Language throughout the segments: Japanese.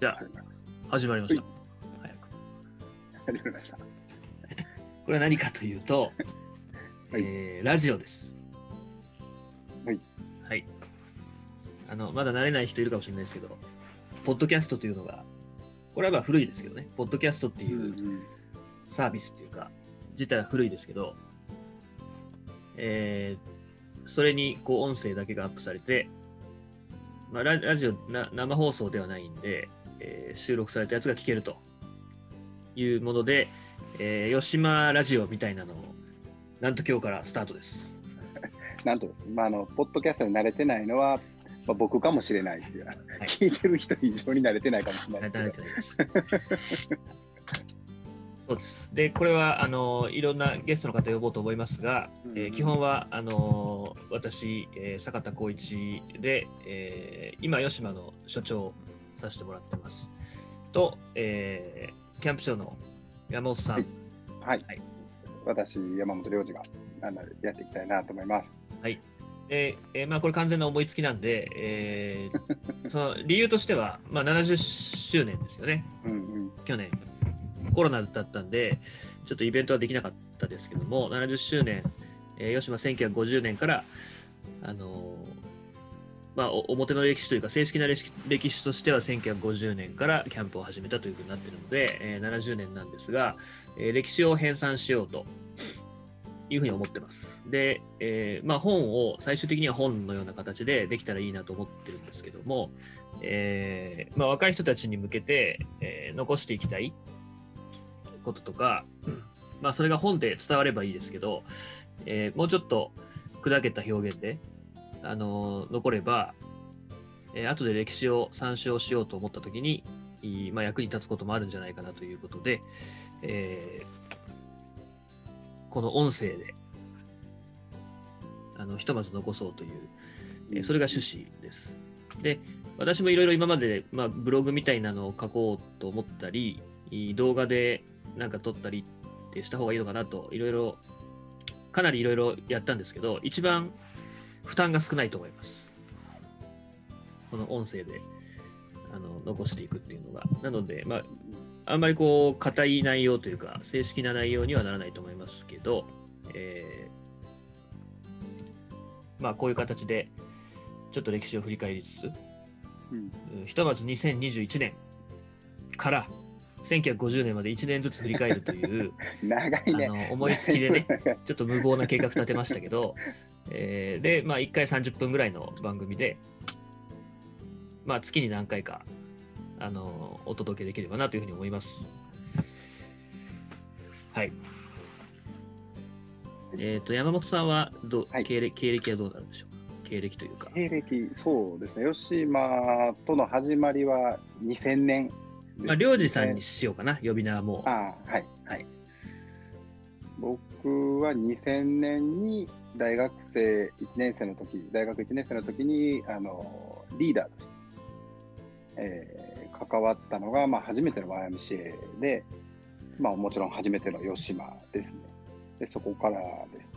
じゃあ始まりました。早く。始まりました。これは何かというと、はいえーラジオです。はい。はい。あの、まだ慣れない人いるかもしれないですけど、ポッドキャストというのが、これはまあ古いですけどね、ポッドキャストっていううんサービスっていうか、自体は古いですけど、えーそれにこう音声だけがアップされて、まあ、ララジオな生放送ではないんで、えー収録されたやつが聞けるというもので、えー吉島ラジオみたいなのを、なんと今日からスタートです。なんとですね、まあ、あの、ポッドキャストに慣れてないのは、まあ、僕かもしれないっていう、い聞いてる人以上に慣れてないかもしれないです。そうです。で、これは、あの、いろんなゲストの方呼ぼうと思いますが、えーうん基本は、あの、私、えー坂田光一で、えー今、吉島の所長をさせてもらってます。と、えーキャンプ長の山本さん、はいはい、はい私、山本良二があのやっていきたいなと思います。で、えーまあ、これ完全な思いつきなんで、えー その理由としては、まあ、70周年ですよね。うんうん。去年コロナだったんでちょっとイベントはできなかったですけども70周年、えー、吉島1950年からあのーまあ、表の歴史というか正式な歴史としては1950年からキャンプを始めたというふうになっているので、えー70年なんですが、えー歴史を編纂しようというふうに思ってます。で、えーまあ、本を最終的には本のような形でできたらいいなと思ってるんですけども、えまあ、若い人たちに向けて、え残していきたいこととか、まあ、それが本で伝わればいいですけど、えもうちょっと砕けた表現で、あの残れば、えー後で歴史を参照しようと思ったときに、まあ、役に立つこともあるんじゃないかなということで、えーこの音声であのひとまず残そうという、えーそれが趣旨です。で、私もいろいろ今まで、まあ、ブログみたいなのを書こうと思ったり、動画でなんか撮ったりってした方がいいのかなと、いろいろ、かなりいろいろやったんですけど、一番負担が少ないと思います。この音声であの残していくっていうのが。なので、まあ、あんまりこう、硬い内容というか、正式な内容にはならないと思いますけど、えーまあ、こういう形で、ちょっと歴史を振り返りつつ、うんうんひとまず2021年から1950年まで1年ずつ振り返るという、長いね。あの思いつきでね、ちょっと無謀な計画立てましたけど、えーで、まあ、1回30分ぐらいの番組で、まあ、月に何回か、あのお届けできればなというふうに思います。はい。えっ、と、山本さんはど、はい経歴経歴はどうなるんでしょうか？経歴というか。経歴、そうですね。吉島との始まりは2000年ね、まあ、領事さんにしようかな、呼び名はもう。ああ、はい。はい。僕は2000年に大学生1年生の時、大学1年生の時に、あの、リーダーとして、えー関わったのが、まあ、初めての YMCA で、まあ、もちろん初めての吉島ですね。で、そこからです。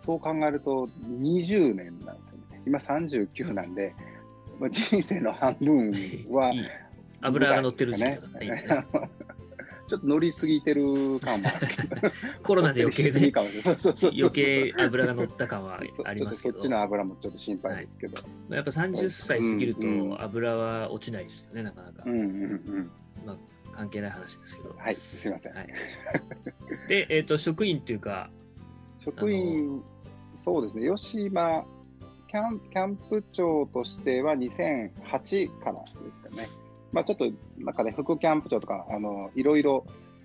そう考えると、20年なんですよね。今39なんで、まあ、人生の半分は、油が乗ってる時期だねね。ちょっと乗りすぎてる感もある。コロナで余計ね、余計油が乗った感はそありますけどそっち、の油もちょっと心配ですけど。まあやっぱ30歳過ぎると油は落ちないですよね、なかなかう。んうんうん。まあ、関係ない話ですけど。はい、すいません。はい、で、えっ、と、職員っていうか、職員、そうですね、吉島キャン、キャンプ長としては2008からですかね。まあちょっと、なんかね、副キャンプ長とか、あの、いろいろ、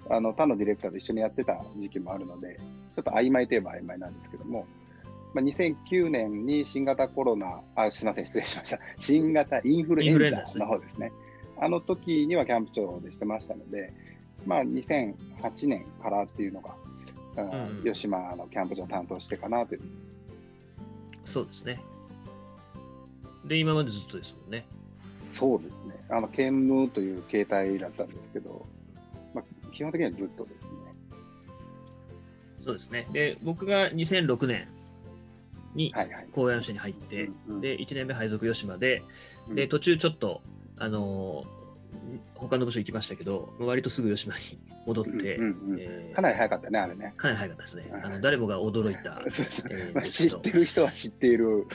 あの、他のディレクターと一緒にやってた時期もあるので、ちょっと曖昧といえば曖昧なんですけども、まあ、2009年に新型コロナ、あ、すみません、失礼しました。新型インフルエエンザの方ですね。あの時にはキャンプ長でしてましたので、まあ2008年からっていうのが、あうん吉島のキャンプ場を担当してかなという。そうですね。で、今までずっとですもんね。そうですね。あの、兼務という形態だったんですけど、まあ、基本的にはずっとですね。そうですね。で、僕が2006年に。高野市に入って、で、1年目配属吉島で、で、うん途中ちょっと、あの他の部署行きましたけど、割とすぐ吉島に 戻って、かなり早かったね、あれね。かなり早かったですね。はいあの誰もが驚いた、知ってる人は知っている。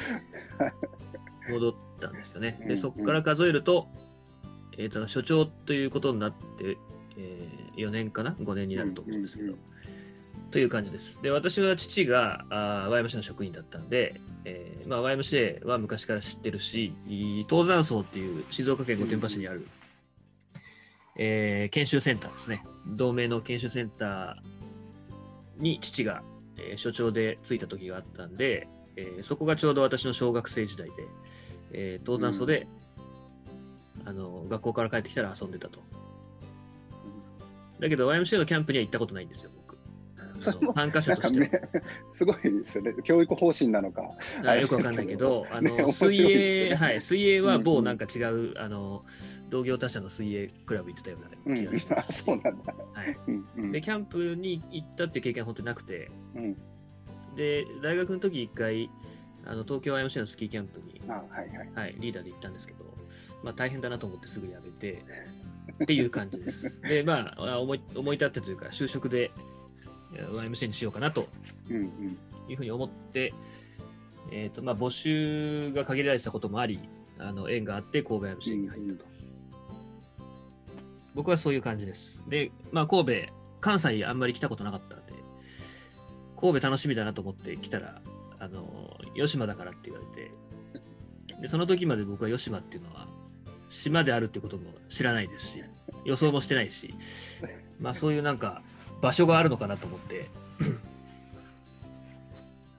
戻ったんですよね。うんで、そこから数えると、えー、と所長ということになって、え4年かな ?5 年になると思うんですけど、という感じです。で、私は父があー YMCA の職員だったんで、えーまあ、YMCA は昔から知ってるし、い東山荘っていう静岡県御殿場市にある、えー研修センターですね。同盟の研修センターに父が、えー所長でついた時があったんで、えーそこがちょうど私の小学生時代で、えー東山荘で、あの学校から帰ってきたら遊んでたと。だけど YMCA のキャンプには行ったことないんですよ、僕。参加者としては。ね、すごいですよね。教育方針なのか。あよくわかんないけど、あのね水泳、ねはい、水泳はうんうん。某なんか違う、あの同業他社の水泳クラブ行ってたよううなん気がしまあ、すし、そうなんだ。はい、うんうん。で、キャンプに行ったっていう経験は本当になくて、うん。で、大学の時一回、あの東京 IMC のスキーキャンプに、あ、はいはい。はい、リーダーで行ったんですけど、まあ、大変だなと思ってすぐ辞めて、っていう感じです。で、まあ、思い思い立ってというか、就職でえー YMC にしようかなとうんうんいうふうに思って、えーとまあ、募集が限られてたこともあり、あの縁があって神戸 MC に入ったと。僕はそういう感じです。で、まあ、神戸、関西あんまり来たことなかったんで、神戸楽しみだなと思って来たら、あの、吉島だからって言われて、で、その時まで僕は吉島っていうのは、島であるってことも知らないですし、予想もしてないし、まあそういうなんか場所があるのかなと思って、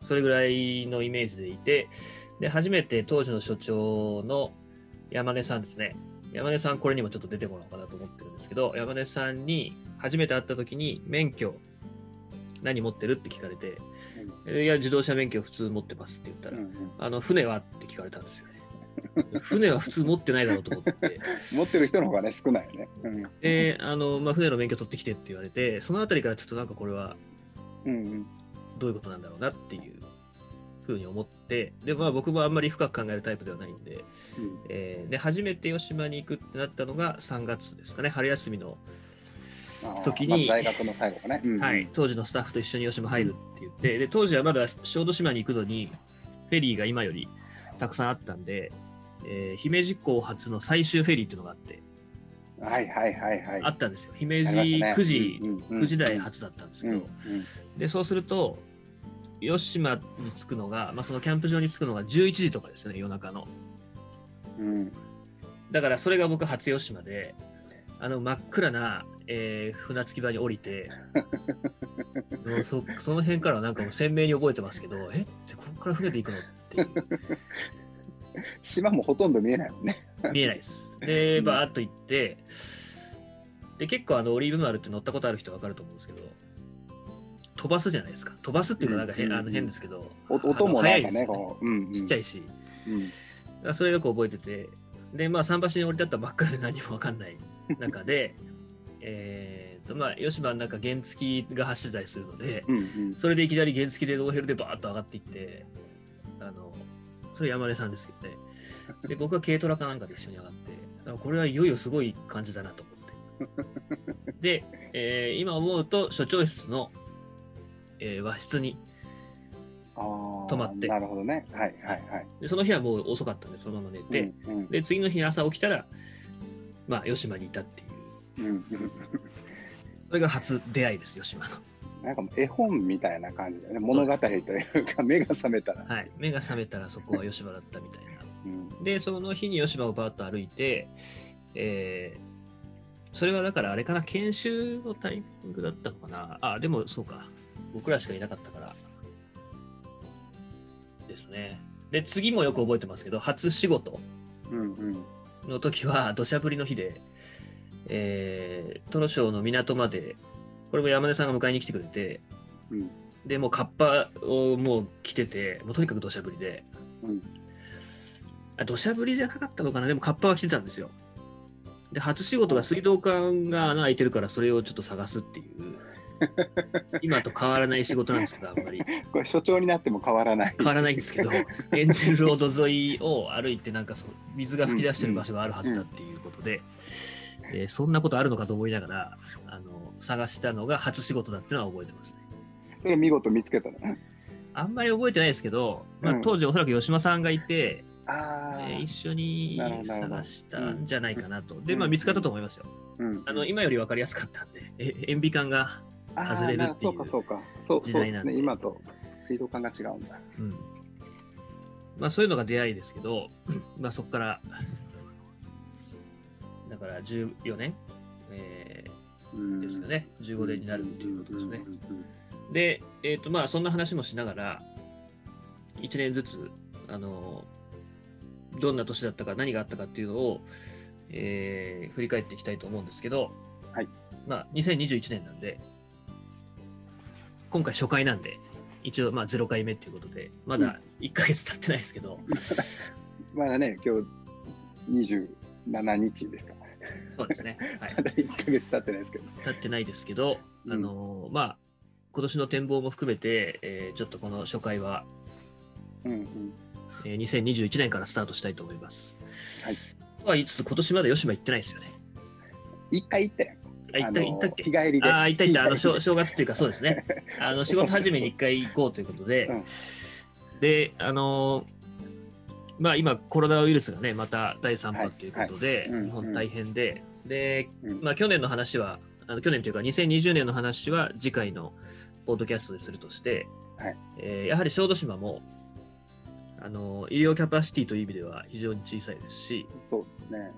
それぐらいのイメージでいて、で、初めて当時の所長の山根さんですね。山根さん、これにもちょっと出てもらおうかなと思ってるんですけど、山根さんに初めて会った時に、免許、何持ってるって聞かれて、いや、自動車免許普通持ってますって言ったら、うんうんあの、船はって聞かれたんですよね。船は普通持ってないだろうと思って。持ってる人の方がね、少ないよね。うんで、あの、まあ、船の免許取ってきてって言われて、そのあたりからちょっとなんかこれはどういうことなんだろうなっていうふうに思って、で、まあ僕もあんまり深く考えるタイプではないんで、うんえーで、初めて吉島に行くってなったのが3月ですかね、春休みの、時にまず大学の最後かね。うんうんはい、当時のスタッフと一緒に吉島入るって言って、で、当時はまだ小豆島に行くのに、フェリーが今よりたくさんあったんで、えー姫路港発の最終フェリーっていうのがあって、はいはいはいはい。あったんですよ。姫路ありましたね9時、うんうんうん9時台発だったんですけど、うんで、そうすると、吉島に着くのが、まあ、そのキャンプ場に着くのが11時とかですね、夜中の。うんうんだからそれが僕初吉島で、あの真っ暗な、えー船着き場に降りて、そその辺からはなんかもう鮮明に覚えてますけど、えってここから船で行くのって。いう島もほとんど見えないもんね。見えないです。で、うん。バーッと行って、で、結構あのオリーブ丸って乗ったことある人わかると思うんですけど、飛ばすじゃないですか。飛ばすっていうかなんか変,、うんあの変ですけど、お音もなんかね、あの速いですよこう、うんうん。ちっちゃいし、うん。それよく覚えてて、で、まあ、桟橋に降り立ったばっかりで何もわかんない中で、えーと、まあ、吉島の中原付が走ってたりするので、うんうんそれでいきなり原付でノーヘルでバーッと上がっていって、あの、それ山根さんですけどね。で、僕は軽トラかなんかで一緒に上がって、これはいよいよすごい感じだなと思って。で、えー今思うと、所長室の、えー和室に、泊まってなるほどね。はいはいはい。でその日はもう遅かったんで、そのまま寝て、うんうんで、次の日に朝起きたら、まあ、吉島にいたっていう。うんうんそれが初出会いです、吉島の。なんか絵本みたいな感じだよね。物語というか、目が覚めたら。はい。目が覚めたらそこは吉島だったみたいな。うんで、その日に吉島をバーッと歩いて、えーそれはだからあれかな、研修のタイミングだったのかな。あ、でもそうか。僕らしかいなかったから。ですね。で、次もよく覚えてますけど、初仕事の時は土砂降りの日で、えー、トロの港まで、これも山根さんが迎えに来てくれて、うんで、もうカッパをもう着てて、もうとにかく土砂降りで、うんあ土砂降りじゃなかったのかな、でもカッパは着てたんですよ。で、初仕事が水道管が穴開いてるから、それをちょっと探すっていう 今と変わらない仕事なんですけど、あんまり。これ所長になっても変わらない。変わらないんですけど、エンジェルロード沿いを歩いて、なんかそう水が噴き出してる場所があるはずだっていうことで、えーそんなことあるのかと思いながら、あの探したのが初仕事だっていうのは覚えてますね。それ見事見つけたの？あんまり覚えてないですけど、まあうん、当時おそらく吉間さんがいて、えー一緒に探したんじゃないかなと。で、うんまあ、見つかったと思いますよ。うん。あの今より分かりやすかったんで、え塩ビ管が、外れるっていうなそうか、そうか。そう時代なんでね。今と水道管が違うんだ。うんまあ、そういうのが出会いですけど、まあ、そこから、だから14年、えうん。ーですよね、15年になるっていうことですね。ん。うん。うん。で、えっ、と、まあ、そんな話もしながら、1年ずつ、あの、どんな年だったか、何があったかっていうのを、えー振り返っていきたいと思うんですけど、はい。まあ、2021年なんで、今回初回なんで、一応、まあ、0回目っていうことで、まだ1ヶ月経ってないですけど、まだね、今日27日ですか。そうですね。はい ま。だ1ヶ月経ってないですけど。経ってないですけど、うんあの、まあ、今年の展望も含めて、えーちょっとこの初回は、うんうん。えー2021年からスタートしたいと思います。はい。とは言いつつ、今年まだ吉島行ってないですよね。一回行ったよ。あ、行った行ったっけ？日帰りで。ああ、行った行った。あの、正正月っていうか、そうですね。あの、仕事始めに一回行こうということで うん、で、あのーまあ今、コロナウイルスがね、また第3波ということで日本大変で、で、うんまあ去年の話は、あの去年というか2020年の話は次回のポッドキャストでするとして、はいえーやはり小豆島も、あの医療キャパシティという意味では非常に小さいですし、そうですね。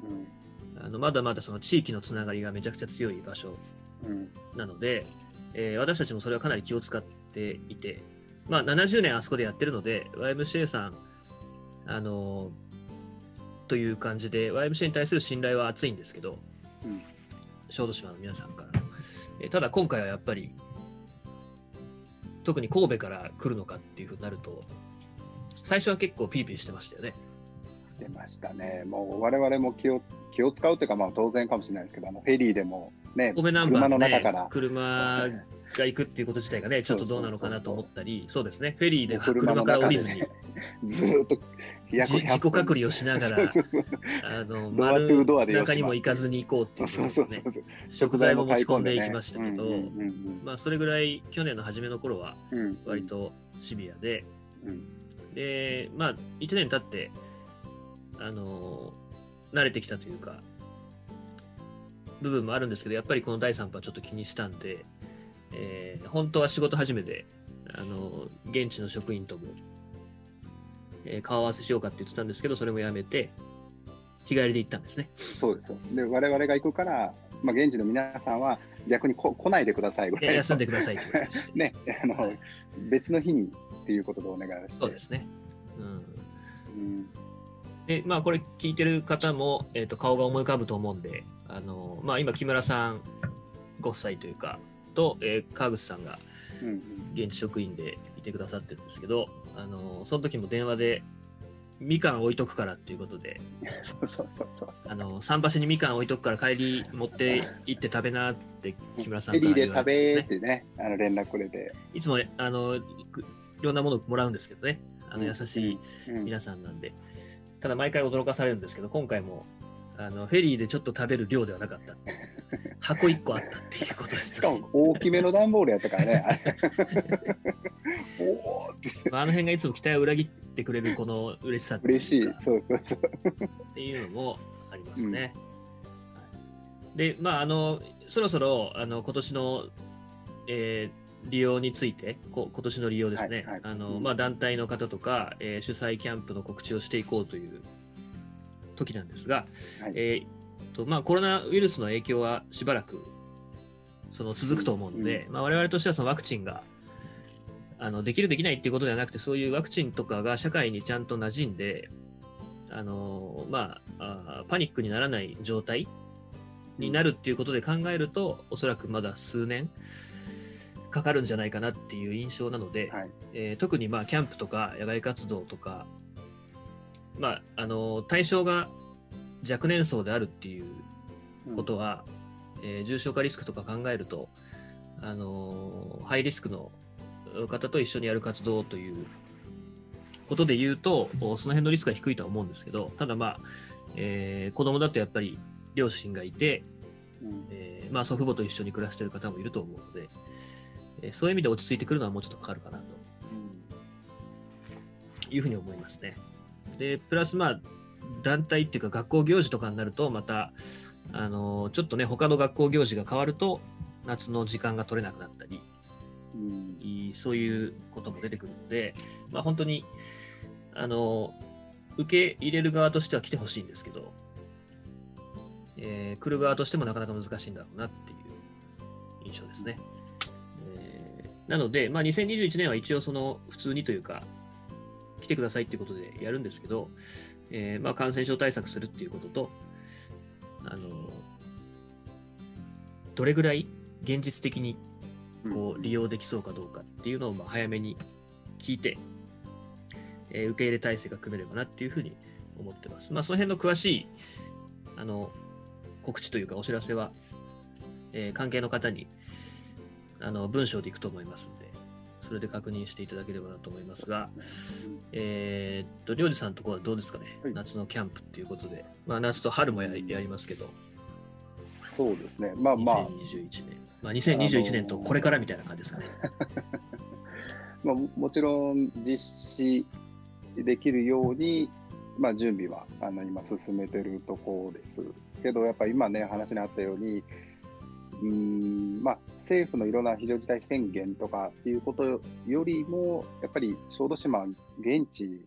あのまだまだその地域のつながりがめちゃくちゃ強い場所うん。うん。なので、えー私たちもそれはかなり気を使っていて、まあ、70年あそこでやってるので、YMCA さん、あのーという感じで、YMCA に対する信頼は厚いんですけど、うん小豆島の皆さんから。の、えーただ今回はやっぱり、特に神戸から来るのかっていうふうになると、最初は結構ピリピリしてましたよね。してましたね。もう我々も気を気を使うというか、まあ当然かもしれないですけど、あのフェリーでもね、神戸ナンバー車の中から、車が行くっていうこと自体がね、ちょっとどうなのかなと思ったり、そうですね、フェリーで車から降りずに。ね、ずーっと自己隔離をしながら、あの丸中にも行かずに行こうっていうそうことでね。食材も持ち込んでいきましたけど、まあ、それぐらい去年の初めの頃は割とシビアで、うん。で、まあ、1年経って、あの慣れてきたというか、部分もあるんですけど、やっぱりこの第3波ちょっと気にしたんで、えー本当は仕事始めで、あの現地の職員とも、えー顔合わせしようかって言ってたんですけど、それもやめて、日帰りで行ったんですね。そうですそうです。で我々が行くから、まあ現地の皆さんは逆にこ来ないでくださいぐらい休んでください ね、あの、別の日にっていうことでお願いをして。そうですね。うんうん。で、まあ、これ聞いてる方も、えー、と顔が思い浮かぶと思うんで、あのまあ、今、木村さんご夫妻というか、と、えー川口さんがうんうん。現地職員でいてくださってるんですけど、あのその時も電話で、みかん置いとくからっていうことで、そうそうそうそう。あの桟橋にみかん置いとくから帰り持って行って食べなって木村さんから言われてべーっですね。てね、あの連絡くれて。いつもあのいろんなものをもらうんですけどね、あの優しいうん皆さんなんで、ただ毎回驚かされるんですけど、今回もあのフェリーでちょっと食べる量ではなかった。箱1個あったっていうことです、しかも大きめの段ボールやったからね。おーってまあ、あの辺がいつも期待を裏切ってくれるこの嬉しさ嬉しい。そうそうそう。っていうのもありますね。はいで、まあ、あのそろそろあの今年の、えー利用について、こ今年の利用ですね、はいはいあのうんまあ、団体の方とか、えー主催キャンプの告知をしていこうという時なんですが、はいえーとまあ、コロナウイルスの影響はしばらくその続くと思うので、まあ、我々としてはそのワクチンがあのできる、できないっていうことではなくて、そういうワクチンとかが社会にちゃんと馴染んで、あのまあ、あーパニックにならない状態になるっていうことで考えると、おそらくまだ数年かかるんじゃないかなっていう印象なので、はい。えー特にまあキャンプとか野外活動とか、まあ、あの対象が若年層であるっていうことは、えー重症化リスクとか考えると、あのハイリスクの方と一緒にやる活動ということで言うと、その辺のリスクは低いとは思うんですけど、ただまあ、えー、子供だとやっぱり両親がいて、うん。えーまあ、祖父母と一緒に暮らしている方もいると思うので、えーそういう意味で落ち着いてくるのはもうちょっとかかるかなというふうに思いますね。で、プラスまあ、団体っていうか学校行事とかになると、また、あのーちょっとね、他の学校行事が変わると、夏の時間が取れなくなったり、うんいそういうことも出てくるので、まあ、本当に、あの、受け入れる側としては来てほしいんですけど、えー来る側としてもなかなか難しいんだろうなっていう印象ですね。えーなので、まあ、2021年は一応その普通にというか、来てくださいっていうことでやるんですけど、えーまあ、感染症対策するっていうことと、あの、どれぐらい現実的にこう利用できそうかどうかっていうのをまあ早めに聞いて、えー受け入れ体制が組めればなっていうふうに思ってます。まあ、その辺の詳しいあの告知というかお知らせは、えー関係の方にあの文章でいくと思いますので、それで確認していただければなと思いますが、えーっと、りょうじさんのところはどうですかね、はい。夏のキャンプっていうことで、まあ、夏と春もややりますけど、そうですね。まあまあ、2021年、まあ、2021年とこれからみたいな感じですかね。まあ、ももちろん実施できるように、まあ、準備はあの今進めてるところですけど、やっぱ今ね、話にあったように、うーんまあ、政府のいろんな非常事態宣言とかっていうことよりも、やっぱり小豆島、現地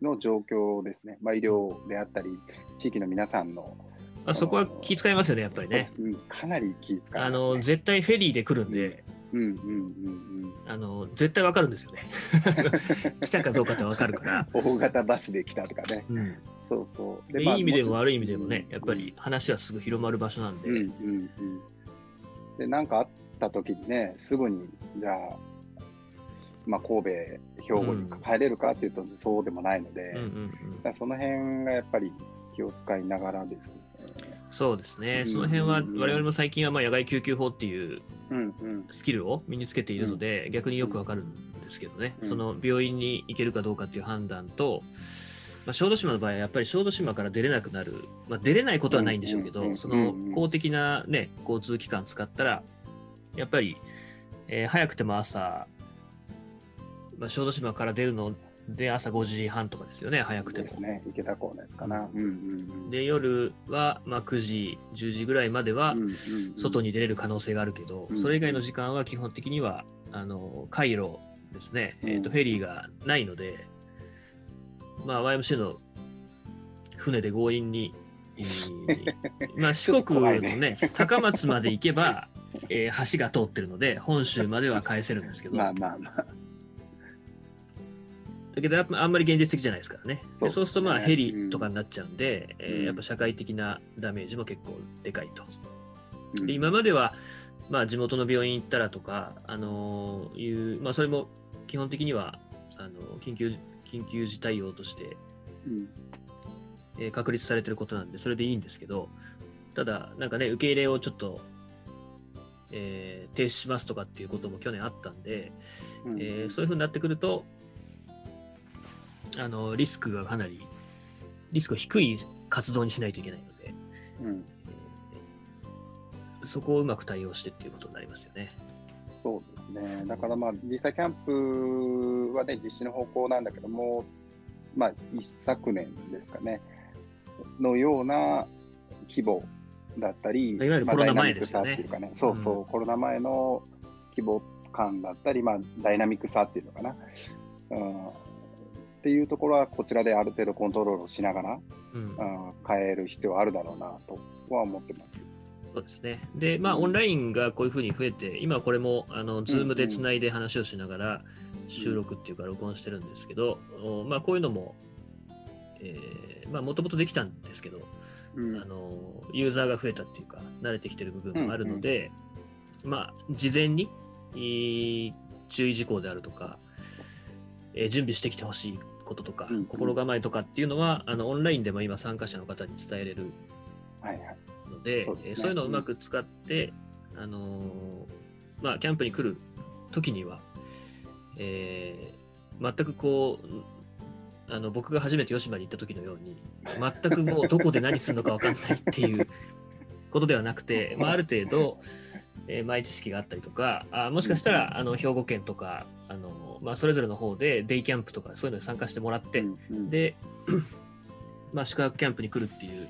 の状況ですね、まあ、医療であったり、地域の皆さんの、まあ、そこは気遣いますよね、やっぱりね。うんかなり気遣いますね、あの絶対フェリーで来るんで、うんうんうんあの絶対わかるんですよね。来たかどうかってわかるから。うん、大型バスで来たとかね、うんそうそう。でまあいい意味でもち悪い意味でもね、やっぱり話はすぐ広まる場所なんで、うんうんうん。で、なんかあった時にね、すぐに、じゃあ、まあ、神戸、兵庫に帰れるかっていうと、そうでもないので、うんうんうん。だからその辺がやっぱり気を使いながらですね。そうですね、うんその辺は我々も最近はまあ野外救急法っていう。スキルを身につけているので、逆によくわかるんですけどね、うん。その病院に行けるかどうかっていう判断と、まあ、小豆島の場合はやっぱり小豆島から出れなくなる、まあ、出れないことはないんでしょうけど、その公的な、ね、交通機関使ったら、やっぱり、えー早くても朝、まあ、小豆島から出るので朝5時半とかですよね、早くても。ですね。池田港のやつかな。うんうんうん。で、夜は、まあ、9時、10時ぐらいまではうんうんうん外に出れる可能性があるけど、うんそれ以外の時間は基本的には、あの、回路ですね、えーと、うんフェリーがないので、まあ、YMC の船で強引に、え ーまあ、四国のちょっと怖いね、高松まで行けば、えー橋が通ってるので、本州までは返せるんですけど、まあまあまあ。だけどやっぱあんまり現実的じゃないですからね。そそううするとまあねヘリとかになっちゃうんで、えーうんやっぱ社会的なダメージも結構でかいと。うんで今までは、まあ、地元の病院行ったらとか、あのーいう、まあ、それも基本的にはあの緊急緊急事態用として、うんえー確立されてることなんで、それでいいんですけど、ただ、なんかね、受け入れをちょっと、えー停止しますとかっていうことも去年あったんで、うんえーそういうふうになってくると、あのリスクがかなり、リスク低い活動にしないといけないので、うんえーそこをうまく対応してっていうことになりますよね。そうですね。だからまあ、実際キャンプはね、実施の方向なんだけども、まあ、一昨年ですかね、のような規模だったり、いわゆるコロナ前ですよね。まあダイナミックさっていうかね、そうそう、コロナ前の規模感だったり、まあ、ダイナミックさっていうのかな。うん。っていうところは、こちらである程度コントロールをしながら、うん。うん、変える必要はあるだろうなとは思ってます。そうですね。で、まあ、オンラインがこういうふうに増えて、今これも、あの、 Zoom でつないで話をしながら、収録っていうか、録音してるんですけど、おまあ、こういうのも、えーまあ、もともとできたんですけど、うん。あの、ユーザーが増えたっていうか、慣れてきてる部分もあるので、まあ、事前に、いい注意事項であるとか、えー準備してきてほしいこととか、うんうん。心構えとかっていうのは、あの、オンラインでも今参加者の方に伝えれるはいはい。ので、そうね。えーそういうのをうまく使って、あのーまあ、キャンプに来る時には、えー、全くこう、あの僕が初めて吉島に行った時のように、全くもうどこで何するのか分かんないっていうことではなくて、まあ、ある程度、えー、前知識があったりとか、あもしかしたらあの兵庫県とかあの、まあ、それぞれの方でデイキャンプとかそういうのに参加してもらって、うんうんで、まあ、宿泊キャンプに来るっていう、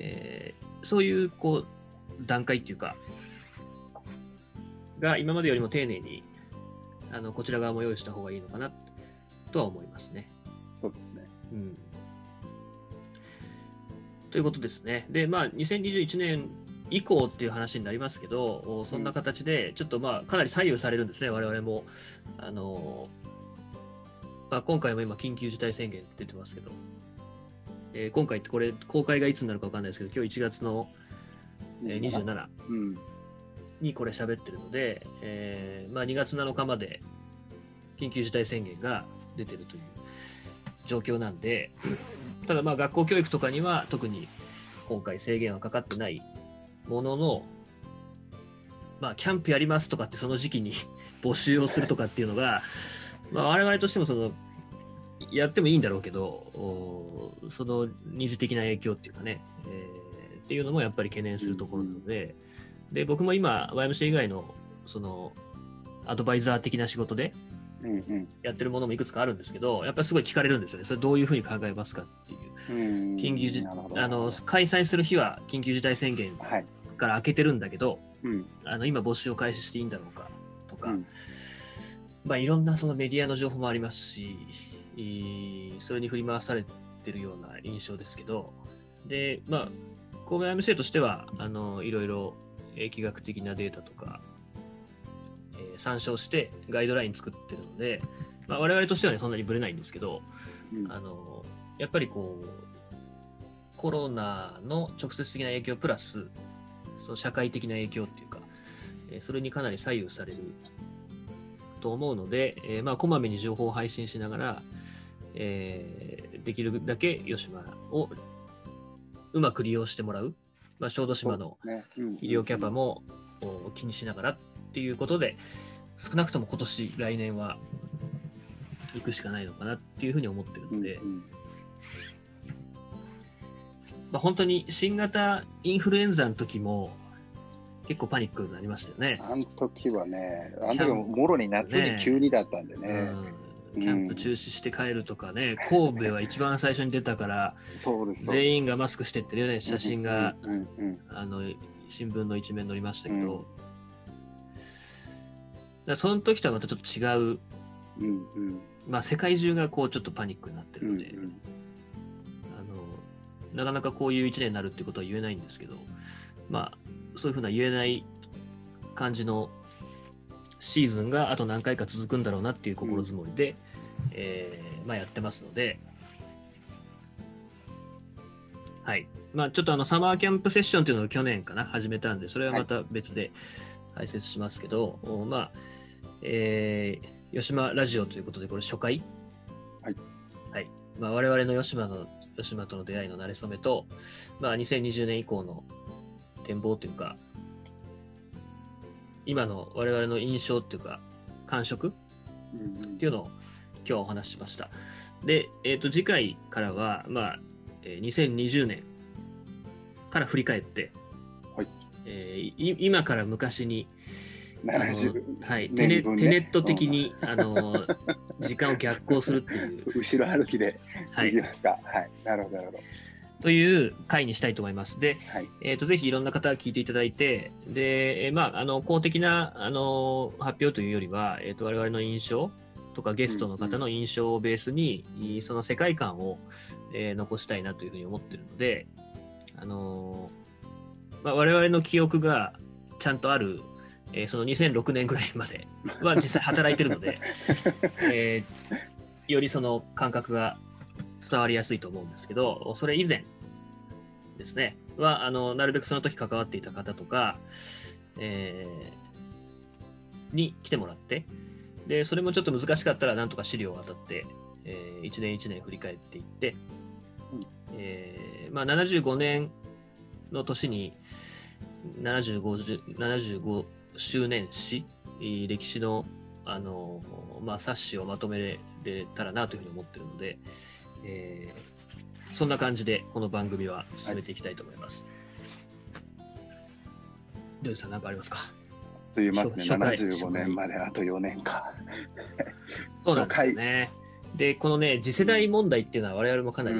えーそういうこう段階っていうか、が今までよりも丁寧にあのこちら側も用意した方がいいのかなとは思いますね。ということですね。で、まあ、2021年以降っていう話になりますけど、おそんな形で、ちょっとまあ、かなり左右されるんですね、我々も。あのまあ、今回も今、緊急事態宣言って出てますけど、えー今回ってこれ、公開がいつになるか分かんないですけど、今日1月の、えー27うん。にこれ喋ってるので、えーまあ、2月7日まで緊急事態宣言が出てるという状況なんで、ただまあ学校教育とかには特に今回制限はかかってないものの、まあ、キャンプやりますとかってその時期に 募集をするとかっていうのが、まあ、我々としてもそのやってもいいんだろうけど、その二次的な影響っていうかね、えーっていうのもやっぱり懸念するところなので、で僕も今 YMC 以外のそのアドバイザー的な仕事でやってるものもいくつかあるんですけどやっぱりすごい聞かれるんですよねそれどういうふうに考えますかっていううん。緊急事なるほどあの開催する日は緊急事態宣言はい。から開けてるんだけどうん。あの今募集を開始していいんだろうかとか、うんまあ、いろんなそのメディアの情報もありますしそれに振り回されてるような印象ですけどでまあ神戸 IMC としてはあのいろいろ疫学的なデータとか、えー参照してガイドライン作ってるので、まあ、我々としては、ね、そんなにぶれないんですけどうん。あのやっぱりこうコロナの直接的な影響プラスその社会的な影響っていうか、えーそれにかなり左右されると思うので、えーまあ、こまめに情報を配信しながら、えーできるだけ吉島をうまく利用してもらう、まあ、小豆島の医療キャパもお気にしながらっていうことで少なくとも今年来年は行くしかないのかなっていうふうに思ってるので、うんまあ、本当に新型インフルエンザの時も結構パニックになりましたよね。あの時はね、あの時はもろに夏に急にだったんでね、うん。キャンプ中止して帰るとかね、神戸は一番最初に出たから、そうです。全員がマスクしてっていうね、写真が、うんうんうんあの新聞の一面に載りましたけど、うんらその時とはまたちょっと違う、うんうん。まあ、世界中がこうちょっとパニックになってうんるので、あのなかなかこういう一年になるってことは言えないんですけど、まあ、そういうふうな言えない感じのシーズンがあと何回か続くんだろうなっていう心づもりで、えーまあ、やってますので、はい。まあ、ちょっとあの、サマーキャンプセッションっていうのを去年かな、始めたんで、それはまた別で解説しますけど、おまあ、えー、吉島ラジオということで、これ初回？はい。はい。まあ、我々の吉島の、吉島との出会いの馴れ初めと、まあ、2020年以降の展望というか、今の我々の印象っていうか、感触？うんうんっていうのを今日はお話ししました。で、えっ、と、次回からは、まあ、えー2020年から振り返って、はいえーい今から昔に、あの70はい、テネテネット的に、あの時間を逆行するっていう、後ろ歩きではい行き、ますか。はい。なるほど、なるほという回にしたいと思います。で、ど。はい。えー、とぜひいろんな方が聞いていただいて、で、えーまあ、あの公的なあの発表というよりは、えー、と我々の印象とかゲストの方の印象をベースに、いその世界観を、えー残したいなというふうに思ってるので、あのーまあ、我々の記憶がちゃんとある、えーその2006年ぐらいまでは実際働いてるので、えーよりその感覚が伝わりやすいと思うんですけど、それ以前ですね、は、あの、なるべくその時関わっていた方とか、えーに来てもらって、で、それもちょっと難しかったら、なんとか資料を当たって、えー、1年1年振り返っていって、うん。えーまあ、75年の年に75、75周年史歴史のあの、まあ、冊子をまとめれたらなというふうに思っているので、えー、そんな感じでこの番組は進めていきたいと思います。りょうさん何かありますか？と言いますね、75年まであと4年か。そうなんですよね。で、このね、次世代問題っていうのは我々もかなり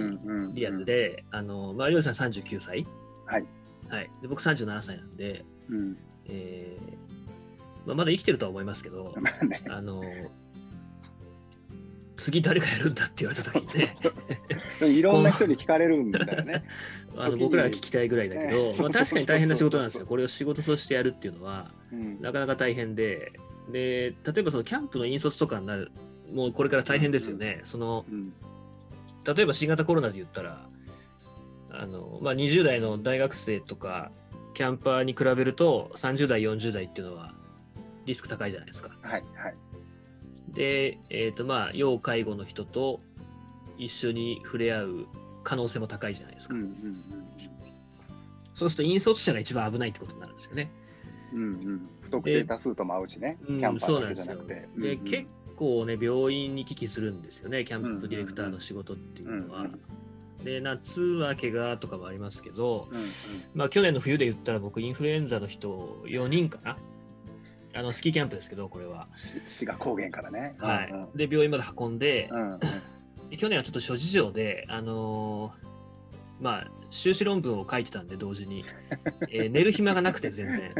リアルで、あの、まあ、りょうさん39歳。はい。はい。で、僕37歳なんで、うん、えー、まあ、まだ生きてるとは思いますけど、あの、次誰がやるんだって言われた時にね。いろんな人に聞かれるんだよね。あの僕らが聞きたいぐらいだけど、まあ、確かに大変な仕事なんですよ。これを仕事としてやるっていうのは、うん、なかなか大変で。で例えばそのキャンプの引率とかになるもうこれから大変ですよね、うん、その、うん、例えば新型コロナで言ったらあの、まあ、20代の大学生とかキャンパーに比べると30代40代っていうのはリスク高いじゃないですか。はいはい、で、えーとまあ、要介護の人と一緒に触れ合う可能性も高いじゃないですか。うんうんうん、そうすると引率者が一番危ないってことになるんですよね。うんうん、不特定多数とも合うしね、キャンパーだけじゃなくて。で、うんうん、結構ね、病院に危機するんですよね、キャンプディレクターの仕事っていうのは。うんうんうんで夏は怪我とかもありますけど、うんうん、まあ、去年の冬で言ったら僕インフルエンザの人4人かなあのスキーキャンプですけどこれは。志賀高原からね、はい、うんうん、で病院まで運んでうん去年はちょっと諸事情であのー、まあ修士論文を書いてたんで同時に、えー、寝る暇がなくて全然。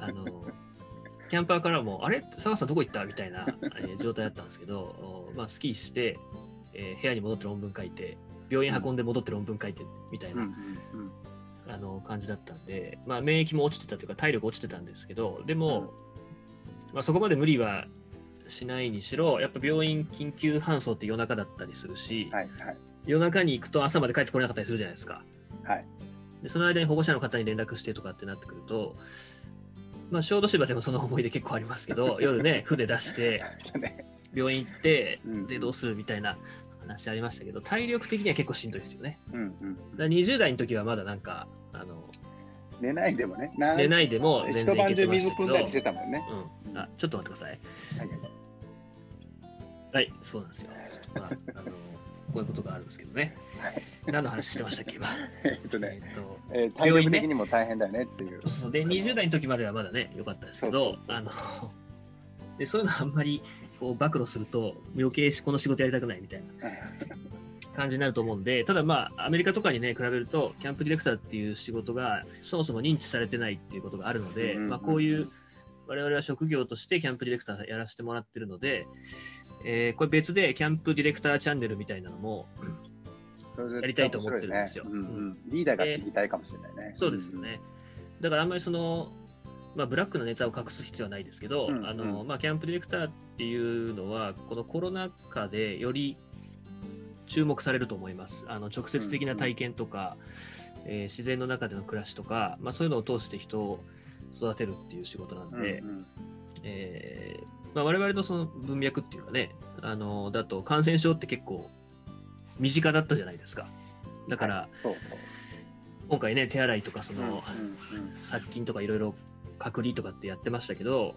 あのー、キャンパーからも「あれ？佐賀さんどこ行った?」みたいな、えー、状態だったんですけど、まあ、スキーして、えー、部屋に戻って論文書いて病院運んで戻って論文書いてみたいな、うんうんうん。あの感じだったんで、まあ、免疫も落ちてたというか体力落ちてたんですけどでも、まあ、そこまで無理はしないにしろ、やっぱ病院緊急搬送って夜中だったりするし、はいはい、夜中に行くと朝まで帰ってこれなかったりするじゃないですか。はい、でその間に保護者の方に連絡してとかってなってくると、まあ、小豆島でもその思い出結構ありますけど、夜ね、船出して、病院行って、で、どうするみたいな話ありましたけど、体力的には結構しんどいですよね。うんうん、だ20代の時はまだなんか、あの、寝ないでもね。寝ないでも全然いけてましたけど。水汲んだりしてたもんね。うん。あ、ちょっと待ってください。はい、はい、そうなんですよ。まあ、あの、こういうことがあるんですけどね。はい、何の話してましたっけ、今。えっとね、えっと、えー、体力的にも大変だよねっていう。そうで、20代の時まではまだね、良かったですけど、あの、でそういうのあんまりこう暴露すると、余計この仕事やりたくないみたいな感じになると思うんで、ただまあ、アメリカとかにね、比べると、キャンプディレクターっていう仕事がそもそも認知されてないっていうことがあるので、まあ、こういう、我々は職業としてキャンプディレクターやらせてもらってるので、えー、これ別でキャンプディレクターチャンネルみたいなのも、やりたいと思ってるんですよ。ねうんうん、リーダーが聞きたいかもしれないね。そうですよね。だからあんまりその、まあ、ブラックなネタを隠す必要はないですけど、うんうん、あのまあ、キャンプディレクターっていうのは、このコロナ禍でより注目されると思います。あの直接的な体験とか、うんうん、えー、自然の中での暮らしとか、まあ、そういうのを通して人を育てるっていう仕事なんで、うんうん、えー、まあ、我々のその文脈っていうかね、あのだと感染症って結構身近だったじゃないですか。だから、はい、そうそう。今回ね、手洗いとかその、殺菌とかいろいろ隔離とかってやってましたけど、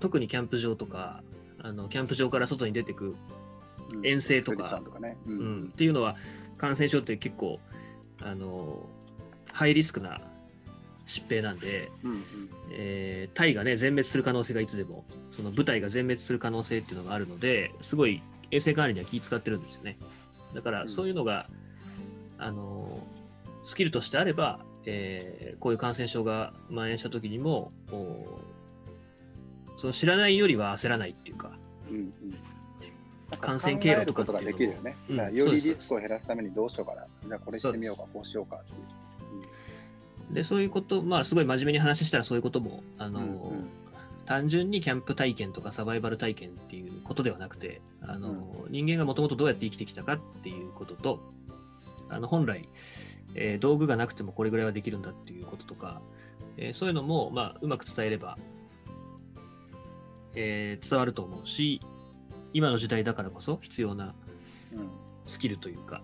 特にキャンプ場とか、あのキャンプ場から外に出てく遠征とか、うん、っていうのは感染症って結構あのハイリスクな疾病なんで、うんうん、えー、タイがね全滅する可能性がいつでもその部隊が全滅する可能性っていうのがあるのですごい衛生管理には気使ってるんですよねだからそういうのが、うん、あのスキルとしてあれば、えー、こういう感染症が蔓延した時にもその知らないよりは焦らないっていうか、うんうん感染経路とかができるよね。うん、よりリスクを減らすためにどうしようかな。じゃあこれしてみようか、こうしようかっていう。うん、で、そういうこと、まあすごい真面目に話したらそういうことも、あの、うんうん、単純にキャンプ体験とかサバイバル体験っていうことではなくて、あの、うん、人間がもともとどうやって生きてきたかっていうことと、あの本来、えー、道具がなくてもこれぐらいはできるんだっていうこととか、えー、そういうのも、まあ、うまく伝えれば、えー、伝わると思うし、今の時代だからこそ必要なスキルというか、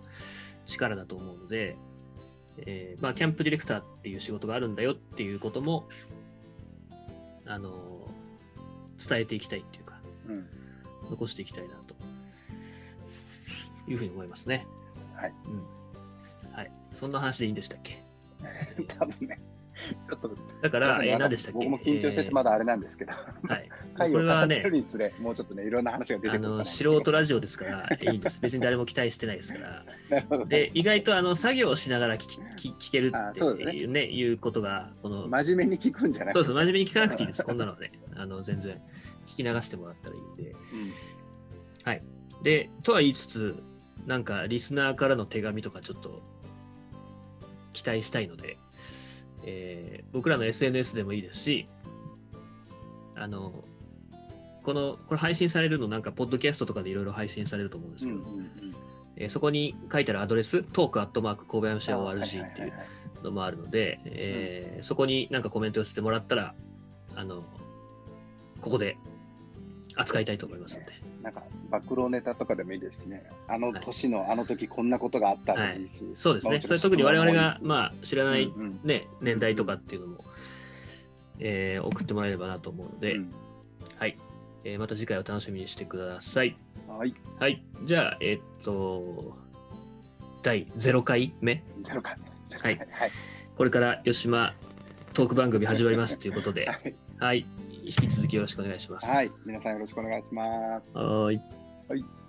力だと思うので、えー、まあ、キャンプディレクターっていう仕事があるんだよっていうことも、あの伝えていきたいっていうか、うん。残していきたいなというふうに思いますね。はい。うん。はい。そんな話でいいんでしたっけ？多分ね、だから、えーあの何でしたっけ？僕も緊張しててまだあれなんですけど、えーはい。これは重ねもうちょっとね、いろんな話が出てあのくるかな素人ラジオですから、いいんです。別に誰も期待してないですから。で、意外とあの作業をしながら聞き聞聞けるっていうね、いうことが、この、真面目に聞くんじゃなくて、そうです、真面目に聞かなくていいです。こんなのはね、あの全然聞き流してもらったらいいんで。はい。で、とは言いつつ、なんかリスナーからの手紙とかちょっと期待したいので、えー僕らの SNS でもいいですし、あの、この、これ配信されるのなんか、ポッドキャストとかでいろいろ配信されると思うんですうん。けど、うんうんうん。えーそこに書いてあるアドレス、トークアットマーク神戸山市あ ORG っていうのもあるので、えーそこになんかコメント寄せてもらったら、あの、ここで扱いたいと思いますので。なんか、暴露ネタとかでもいいですしね、あの年のあの時こんなことがあったらい。いし、そうですね。まあそれ特に我々が、あ、まあ、知らない、うんうん。ね、年代とかっていうのも、えー送ってもらえればなと思うので、うん。はい、えーまた次回お楽しみにしてください。はい、はい。じゃあ、えーっと、第0回目、ゼロ回。はい。はい。これから吉島トーク番組始まりますということで、はい。はい。引き続きよろしくお願いします。はい、皆さんよろしくお願いします。はーい。はい